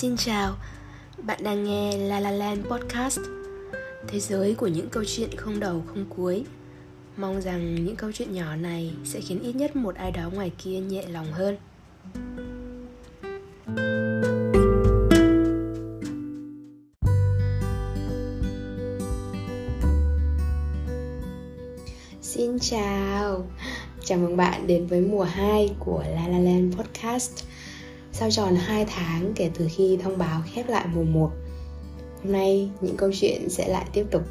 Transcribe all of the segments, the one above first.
Xin chào, bạn đang nghe La La Land Podcast. Thế giới của những câu chuyện không đầu không cuối. Mong rằng những câu chuyện nhỏ này sẽ khiến ít nhất một ai đó ngoài kia nhẹ lòng hơn. Xin chào. Chào mừng bạn đến với mùa 2 của La La Land Podcast. Sau tròn 2 tháng kể từ khi thông báo khép lại mùa 1 Hôm nay những câu chuyện sẽ lại tiếp tục.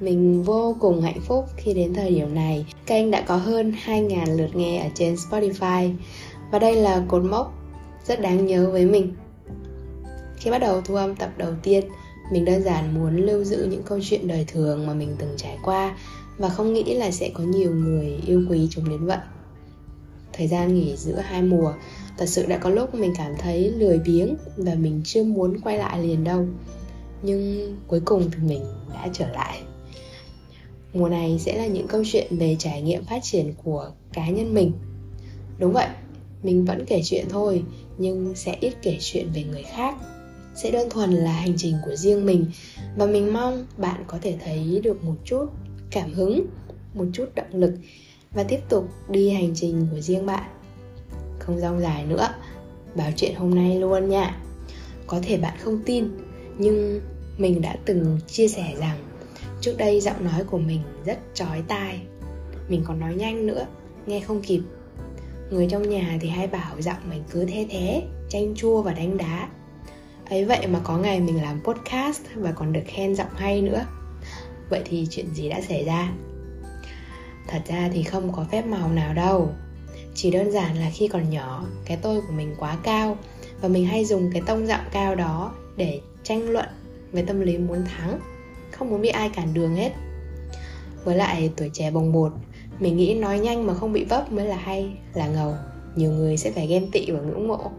Mình vô cùng hạnh phúc khi đến thời điểm này. Kênh đã có hơn 2.000 lượt nghe ở trên Spotify, Và đây là cột mốc rất đáng nhớ với mình. Khi bắt đầu thu âm tập đầu tiên, Mình đơn giản muốn lưu giữ những câu chuyện đời thường mà mình từng trải qua và không nghĩ là sẽ có nhiều người yêu quý chúng đến vậy. Thời gian nghỉ giữa hai mùa thật sự đã có lúc mình cảm thấy lười biếng và mình chưa muốn quay lại liền đâu. Nhưng cuối cùng thì mình đã trở lại. Mùa này sẽ là những câu chuyện về trải nghiệm phát triển của cá nhân mình. Đúng vậy, mình vẫn kể chuyện thôi, nhưng sẽ ít kể chuyện về người khác. Sẽ đơn thuần là hành trình của riêng mình, và mình mong bạn có thể thấy được một chút cảm hứng, một chút động lực, và tiếp tục đi hành trình của riêng bạn không rong dài nữa. Báo chuyện hôm nay luôn nha. Có thể bạn không tin, nhưng mình đã từng chia sẻ rằng trước đây giọng nói của mình rất chói tai. Mình còn nói nhanh nữa, nghe không kịp. Người trong nhà thì hay bảo giọng mình cứ thế thế, chanh chua và đánh đá. Ấy vậy mà có ngày mình làm podcast và còn được khen giọng hay nữa. Vậy thì chuyện gì đã xảy ra? Thật ra thì không có phép màu nào đâu chỉ đơn giản là khi còn nhỏ, cái tôi của mình quá cao và mình hay dùng cái tông giọng cao đó để tranh luận về tâm lý muốn thắng, không muốn bị ai cản đường hết. Với lại tuổi trẻ bồng bột, mình nghĩ nói nhanh mà không bị vấp mới là hay, là ngầu. Nhiều người sẽ phải ghen tị và ngưỡng mộ.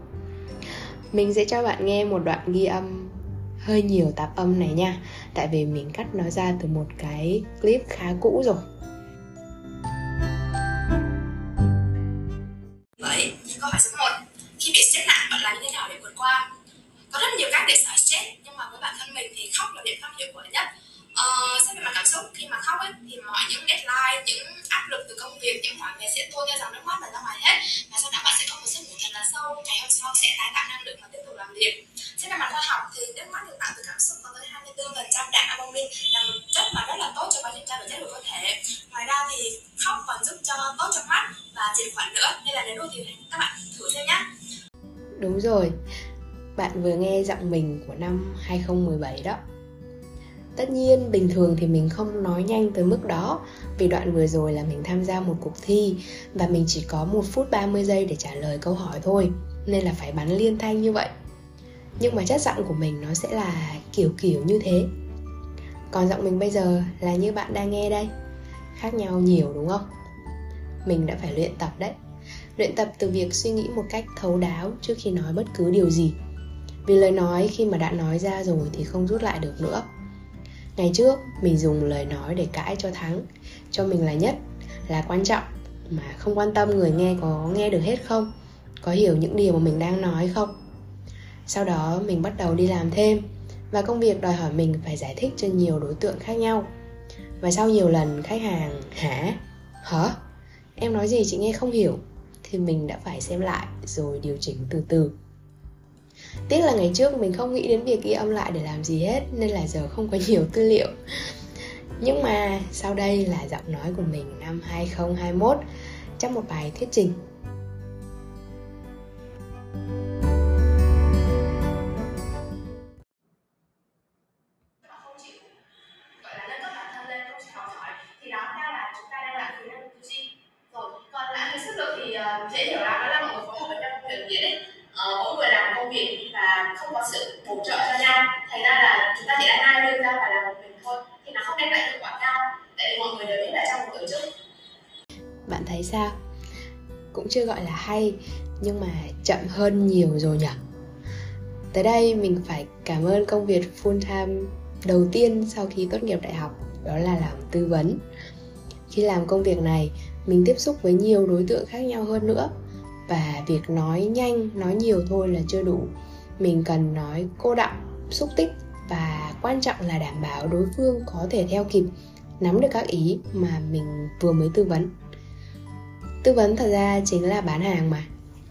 Mình sẽ cho bạn nghe một đoạn ghi âm hơi nhiều tạp âm này nha. Tại vì mình cắt nó ra từ một cái clip khá cũ rồi. Khóc là biện pháp hiệu quả nhất. Ờ, Xét về mặt cảm xúc, khi mà khóc ấy, thì mọi những deadline, những áp lực từ công việc, những mọi việc sẽ tuôn theo dòng nước mắt và ra ngoài hết. Và sau đó bạn sẽ có một giấc ngủ thật là sâu Ngày hôm sau sẽ tái tạo năng lượng và tiếp tục làm việc. Xét về mặt khoa học thì nước mắt được tạo từ cảm xúc có tới 24 phần trăm. Đạm amonin là một chất mà rất là tốt cho quá trình trao đổi chất của cơ thể. Ngoài ra thì khóc còn giúp cho tốt cho mắt và diệt khuẩn nữa. Nên là nếu đôi thì các bạn thử xem nhé Đúng rồi, bạn vừa nghe giọng mình của năm 2017 đó. Tất nhiên, bình thường thì mình không nói nhanh tới mức đó, Vì đoạn vừa rồi là mình tham gia một cuộc thi Và mình chỉ có 1 phút 30 giây để trả lời câu hỏi thôi, Nên là phải bắn liên thanh như vậy. Nhưng mà chất giọng của mình nó sẽ là kiểu kiểu như thế. Còn giọng mình bây giờ là như bạn đang nghe đây, Khác nhau nhiều đúng không? Mình đã phải luyện tập đấy. Luyện tập từ việc suy nghĩ một cách thấu đáo trước khi nói bất cứ điều gì. Vì lời nói khi mà đã nói ra rồi thì không rút lại được nữa. Ngày trước mình dùng lời nói để cãi cho thắng. Cho mình là nhất, là quan trọng Mà không quan tâm người nghe có nghe được hết không? Có hiểu những điều mà mình đang nói không? Sau đó mình bắt đầu đi làm thêm Và công việc đòi hỏi mình phải giải thích cho nhiều đối tượng khác nhau. Và sau nhiều lần khách hàng Hả? Hả? Em nói gì chị nghe không hiểu? Thì mình đã phải xem lại rồi điều chỉnh từ từ. Tiếc là ngày trước mình không nghĩ đến việc ghi âm lại để làm gì hết, Nên là giờ không có nhiều tư liệu. Nhưng mà sau đây là giọng nói của mình năm 2021 Trong một bài thuyết trình. Bạn thấy sao? Cũng chưa gọi là hay, Nhưng mà chậm hơn nhiều rồi nhỉ? Tới đây mình phải cảm ơn công việc full time đầu tiên sau khi tốt nghiệp đại học, Đó là làm tư vấn Khi làm công việc này, mình tiếp xúc với nhiều đối tượng khác nhau hơn nữa và việc nói nhanh, nói nhiều thôi là chưa đủ mình cần nói cô đọng, xúc tích và quan trọng là đảm bảo đối phương có thể theo kịp nắm được các ý mà mình vừa mới tư vấn. Tư vấn thật ra chính là bán hàng mà.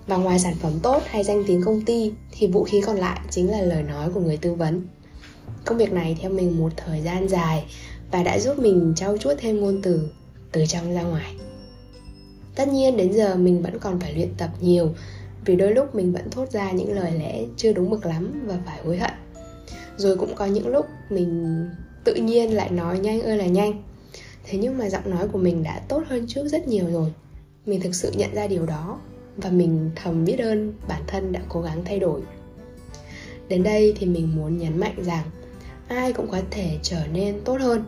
Và ngoài sản phẩm tốt hay danh tiếng công ty, thì vũ khí còn lại chính là lời nói của người tư vấn. Công việc này theo mình một thời gian dài và đã giúp mình trau chuốt thêm ngôn từ từ trong ra ngoài. Tất nhiên đến giờ mình vẫn còn phải luyện tập nhiều, vì đôi lúc mình vẫn thốt ra những lời lẽ chưa đúng mực lắm và phải hối hận. Rồi cũng có những lúc mình tự nhiên lại nói nhanh ơi là nhanh. Thế nhưng mà giọng nói của mình đã tốt hơn trước rất nhiều rồi. Mình thực sự nhận ra điều đó và mình thầm biết ơn bản thân đã cố gắng thay đổi. Đến đây thì mình muốn nhấn mạnh rằng, ai cũng có thể trở nên tốt hơn.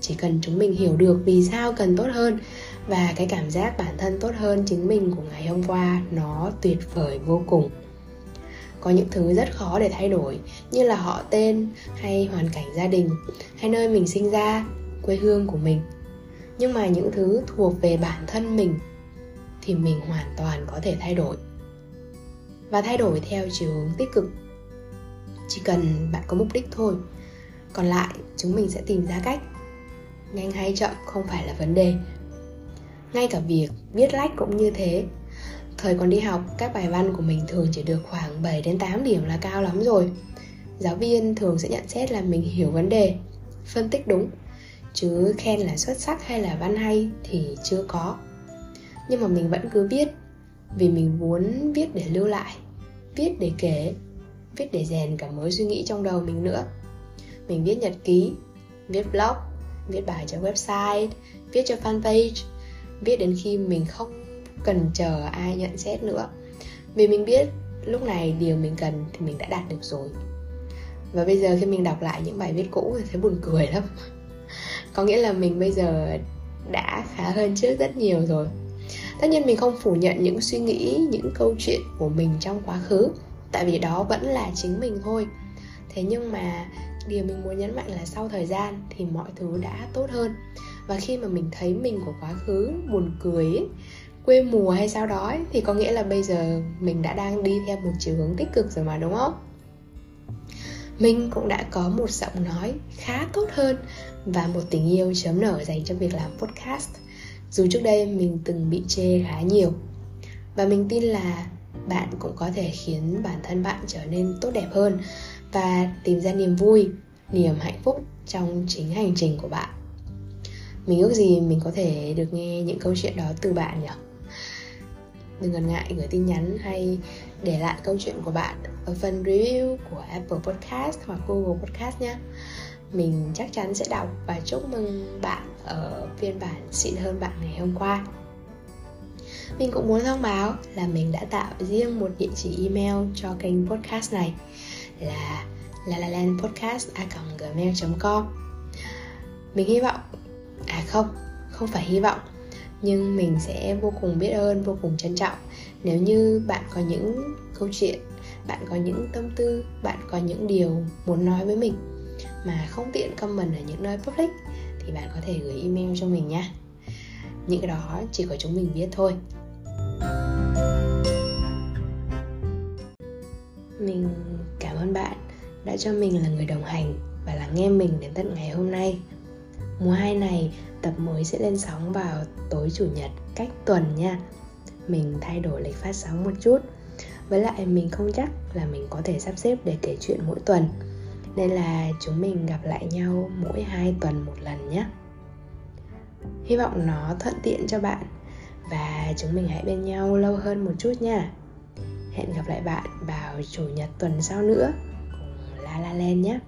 Chỉ cần chúng mình hiểu được vì sao cần tốt hơn và cái cảm giác bản thân tốt hơn chính mình của ngày hôm qua nó tuyệt vời vô cùng có những thứ rất khó để thay đổi, như là họ tên hay hoàn cảnh gia đình hay nơi mình sinh ra, quê hương của mình. Nhưng mà những thứ thuộc về bản thân mình thì mình hoàn toàn có thể thay đổi. Và thay đổi theo chiều hướng tích cực. Chỉ cần bạn có mục đích thôi, còn lại chúng mình sẽ tìm ra cách. Nhanh hay chậm không phải là vấn đề. Ngay cả việc viết lách cũng như thế. Thời còn đi học, các bài văn của mình thường chỉ được khoảng 7 đến 8 điểm là cao lắm rồi. Giáo viên thường sẽ nhận xét là mình hiểu vấn đề, phân tích đúng, chứ khen là xuất sắc hay là văn hay thì chưa có. Nhưng mà mình vẫn cứ viết vì mình muốn viết để lưu lại, viết để kể, viết để rèn cả mối suy nghĩ trong đầu mình nữa. Mình viết nhật ký, viết blog, viết bài cho website, viết cho fanpage, viết đến khi mình không cần chờ ai nhận xét nữa. Vì mình biết lúc này điều mình cần thì mình đã đạt được rồi. Và bây giờ khi mình đọc lại những bài viết cũ thì thấy buồn cười lắm. Có nghĩa là mình bây giờ đã khá hơn trước rất nhiều rồi. Tất nhiên mình không phủ nhận những suy nghĩ những câu chuyện của mình trong quá khứ tại vì đó vẫn là chính mình thôi. Thế nhưng mà điều mình muốn nhấn mạnh là sau thời gian thì mọi thứ đã tốt hơn. Và khi mà mình thấy mình của quá khứ buồn cười ấy, quê mùa hay sao đó ấy, thì có nghĩa là bây giờ mình đã đang đi theo một chiều hướng tích cực rồi mà đúng không? Mình cũng đã có một giọng nói khá tốt hơn và một tình yêu chớm nở dành cho việc làm podcast. Dù trước đây mình từng bị chê khá nhiều và mình tin là bạn cũng có thể khiến bản thân bạn trở nên tốt đẹp hơn và tìm ra niềm vui niềm hạnh phúc trong chính hành trình của bạn. Mình ước gì mình có thể được nghe những câu chuyện đó từ bạn nhỉ? Đừng ngần ngại gửi tin nhắn hay để lại câu chuyện của bạn ở phần review của Apple Podcast hoặc Google Podcast nhé. Mình chắc chắn sẽ đọc và chúc mừng bạn ở phiên bản xịn hơn bạn ngày hôm qua. Mình cũng muốn thông báo là mình đã tạo riêng một địa chỉ email cho kênh podcast này là lalalandpodcast.gmail.com Mình hy vọng À không, không phải hy vọng nhưng mình sẽ vô cùng biết ơn, vô cùng trân trọng. Nếu như bạn có những câu chuyện, bạn có những tâm tư, bạn có những điều muốn nói với mình mà không tiện comment ở những nơi public, thì bạn có thể gửi email cho mình nha. Những cái đó chỉ có chúng mình biết thôi. Mình cảm ơn bạn đã cho mình là người đồng hành và lắng nghe mình đến tận ngày hôm nay mùa 2 này, tập mới sẽ lên sóng vào tối chủ nhật cách tuần nha. Mình thay đổi lịch phát sóng một chút. Với lại mình không chắc là mình có thể sắp xếp để kể chuyện mỗi tuần, nên là chúng mình gặp lại nhau mỗi hai tuần một lần nhé. Hy vọng nó thuận tiện cho bạn và chúng mình hãy bên nhau lâu hơn một chút nha. Hẹn gặp lại bạn vào chủ nhật tuần sau nữa. Cùng La La Land nhé.